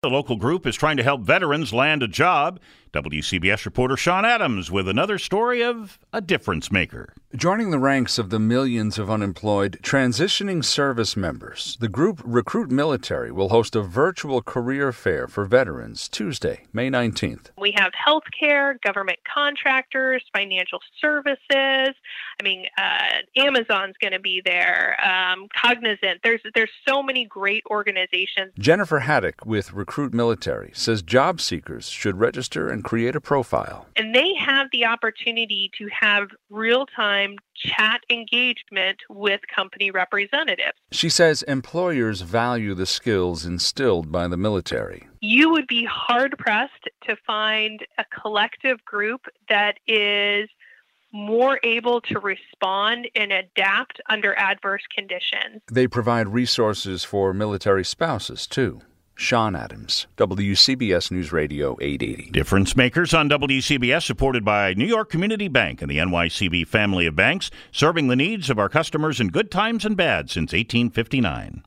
The local group is trying to help veterans land a job. WCBS reporter Sean Adams with another story of a difference maker. Joining the ranks of the millions of unemployed transitioning service members, the group Recruit Military will host a virtual career fair for veterans Tuesday, May 19th. We have healthcare, government contractors, financial services. I mean, uh, Amazon's going to be there, um, Cognizant. There's there's so many great organizations. Jennifer Haddock with Recruit Military says job seekers should register and create a profile. And they have the opportunity to have real time chat engagement with company representatives. She says employers value the skills instilled by the military. You would be hard pressed to find a collective group that is more able to respond and adapt under adverse conditions. They provide resources for military spouses, too. Sean Adams, WCBS News Radio 880. Difference Makers on WCBS, supported by New York Community Bank and the NYCB family of banks, serving the needs of our customers in good times and bad since 1859.